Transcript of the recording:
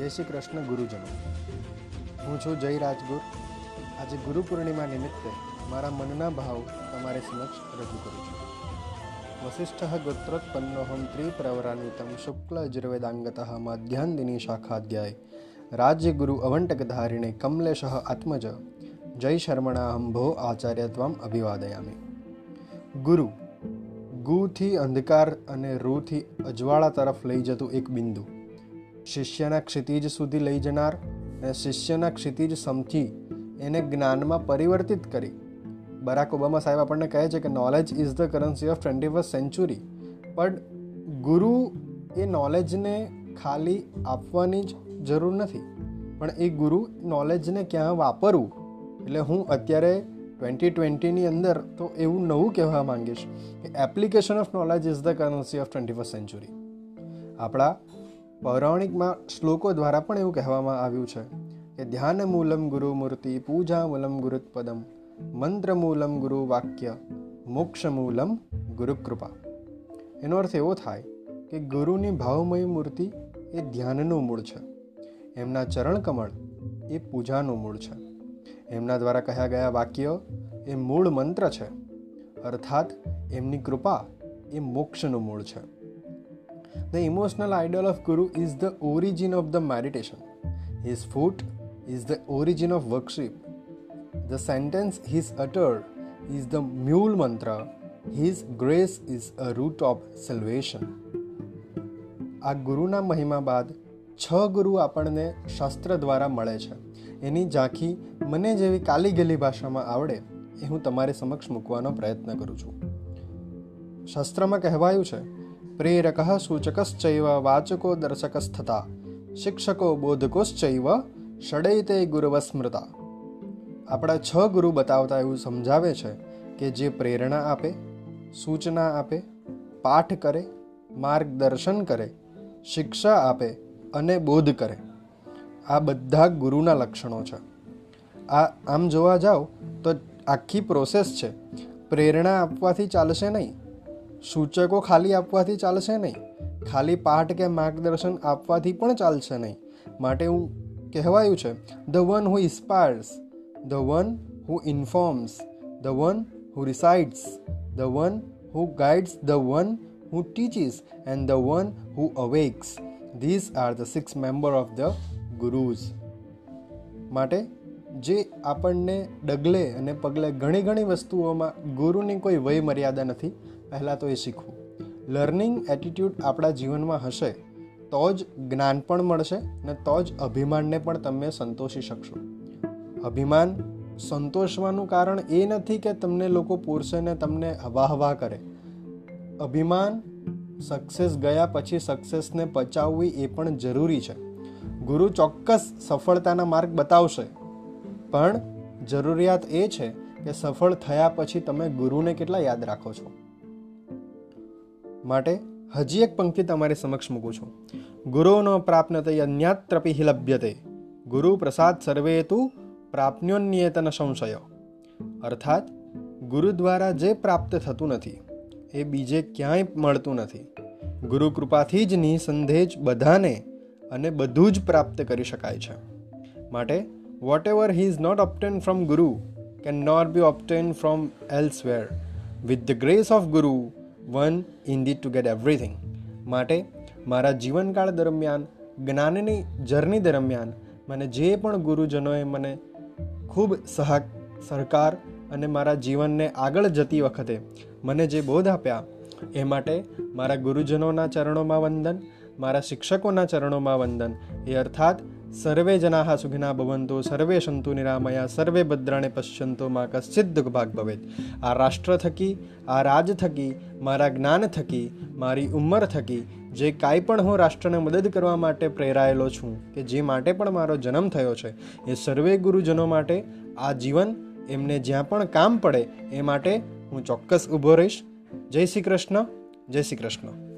જય શ્રી કૃષ્ણ ગુરુજનો. હું છું જય રાજગુર. આજે ગુરુ પૂર્ણિમા નિમિત્તે મારા મનના ભાવ તમારે સમક્ષ રજૂ કરું છું. વસિષ્ઠ ગોત્રોત્પન્નોહમ ત્રિપ્રવરાન્વિતમ શુક્લ યજુર્વેદાંગત માધ્યાન્દિની શાખાધ્યાય. રાજ્યગુરુ અવંટકધારિણે કમલેશ આત્મજ. જય શર્મણાહમ ભો આચાર્ય ત્વામ અભિવાદયામી. ગુરુ ગુથી અંધકાર અને રૂથી અજવાળા તરફ લઈ જતું એક બિંદુ. શિષ્યના ક્ષિતિજ સુધી લઈ જનાર અને શિષ્યના ક્ષિતિજ સમથી એને જ્ઞાનમાં પરિવર્તિત કરી. બરાક ઓબામા સાહેબ આપણને કહે છે કે knowledge is the currency of twenty first century પણ ગુરુ એ નોલેજને ખાલી આપવાની જ જરૂર નથી. પણ એ ગુરુ નોલેજને ક્યાં વાપરવું? એટલે હું અત્યારે ટ્વેન્ટી ટ્વેન્ટીની અંદર તો એવું નવું કહેવા માંગીશ કે application of knowledge is the currency of twenty first century આપણા પૌરાણિકમાં શ્લોકો દ્વારા પણ એવું કહેવામાં આવ્યું છે કે ધ્યાન મૂલમ ગુરુ મૂર્તિ પૂજા મૂલમ ગુરુત્પદમ મંત્ર મૂલમ ગુરુ વાક્ય મોક્ષ મૂલમ ગુરુકૃપા. એનો અર્થ એવો થાય કે ગુરુની ભાવમય મૂર્તિ એ ધ્યાનનું મૂળ છે. એમના ચરણકમળ એ પૂજાનું મૂળ છે. એમના દ્વારા કહ્યા ગયા વાક્ય એ મૂળ મંત્ર છે. અર્થાત એમની કૃપા એ મોક્ષનું મૂળ છે. The emotional idol of Guru is the origin of the meditation. His foot is the origin of worship. The sentence he's uttered is the mule mantra. His grace is a root of salvation. આ ગુરુના મહિમા બાદ છ ગુરુ આપણને શાસ્ત્ર દ્વારા મળે છે એની ઝાંખી મને જેવી કાલી ગલી ભાષામાં આવડે એ હું તમારી સમક્ષ મૂકવાનો પ્રયત્ન કરું છું શાસ્ત્રમાં કહેવાયું છે પ્રેરક સૂચકશ્ચૈવ વાચકો દર્શકસ્થતા શિક્ષકો બોધકોશ્ચૈવ ષડૈતે ગુરવસ્મૃતા આપણા છ ગુરુ બતાવતા એવું સમજાવે છે કે જે પ્રેરણા આપે, સૂચના આપે, પાઠ કરે, માર્ગદર્શન કરે, શિક્ષા આપે અને બોધ કરે. આ બધા ગુરુના લક્ષણો છે. આ આમ જોવા જાઓ તો આખી પ્રોસેસ છે. પ્રેરણા આપવાથી ચાલશે નહીં. સૂચકો ખાલી આપવાથી ચાલશે નહીં. ખાલી પાઠ કે માર્ગદર્શન આપવાથી પણ ચાલશે નહીં. માટે હું કહેવાયું છે the one who inspires the one who informs the one who resides the one who guides the one who teaches and the one who awakes this are the six member of the gurus માટે જે આપણને ડગલે અને પગલે ઘણી ઘણી વસ્તુઓમાં ગુરુની કોઈ વય મર્યાદા નથી પહેલાં તો એ શીખવું. લર્નિંગ એટીટ્યૂડ આપણા જીવનમાં હશે, તો જ જ્ઞાન પણ મળશે ને તો જ અભિમાનને પણ તમે સંતોષી શકશો. અભિમાન સંતોષવાનું કારણ એ નથી કે તમને લોકો પૂરશે ને તમને હવા હવા કરે. અભિમાન સક્સેસ ગયા પછી સક્સેસને પચાવવી એ પણ જરૂરી છે. ગુરુ ચોક્કસ સફળતાના માર્ગ બતાવશે, પણ જરૂરિયાત એ છે કે સફળ થયા પછી તમે ગુરુને કેટલા યાદ રાખો છો? માટે હજી એક પંક્તિ તમારી સમક્ષ મૂકું છું. ગુરુનો પ્રાપ્નતે અન્યાત્રપી લભ્યતે. ગુરુ પ્રસાદ સર્વે તુ પ્રાપ્ન્યોન્યેતન સંશય. અર્થાત, ગુરુ દ્વારા જે પ્રાપ્ત થતું નથી, એ બીજે ક્યાંય મળતું નથી. ગુરુ કૃપાથી જ નિસંદેજ બધાને અને બધું જ પ્રાપ્ત કરી શકાય છે. માટે whatever he is not obtain from guru can not be obtain from elsewhere with the grace of guru one in the to get everything માટે, મારા જીવનકાળ દરમિયાન, જ્ઞાનની જર્ની દરમિયાન, મને જે પણ ગુરુજનોએ મને ખૂબ સહક સરકાર અને મારા જીવનને આગળ જતી વખતે મને જે બોધ આપ્યા, એ માટે મારા ગુરુજનોના ચરણોમાં વંદન, મારા શિક્ષકોના ચરણોમાં વંદન. એ અર્થાત સર્વે જના સુખિના ભવંતો સર્વે સંતુ નિરામયા સર્વે ભદ્રાણે પશ્યંતો માં કશ્ચિત દુઃખભાગ ભવેત આ રાષ્ટ્ર થકી આ રાજ થકી મારા જ્ઞાન થકી મારી ઉંમર થકી જે કાંઈ પણ હું રાષ્ટ્રને મદદ કરવા માટે પ્રેરાયેલો છું, કે જે માટે પણ મારો જન્મ થયો છે, એ સર્વે ગુરુજનો માટે આ જીવન એમને જ્યાં પણ કામ પડે, એ માટે હું ચોક્કસ ઊભો રહીશ. જય શ્રી કૃષ્ણ, જય શ્રી કૃષ્ણ.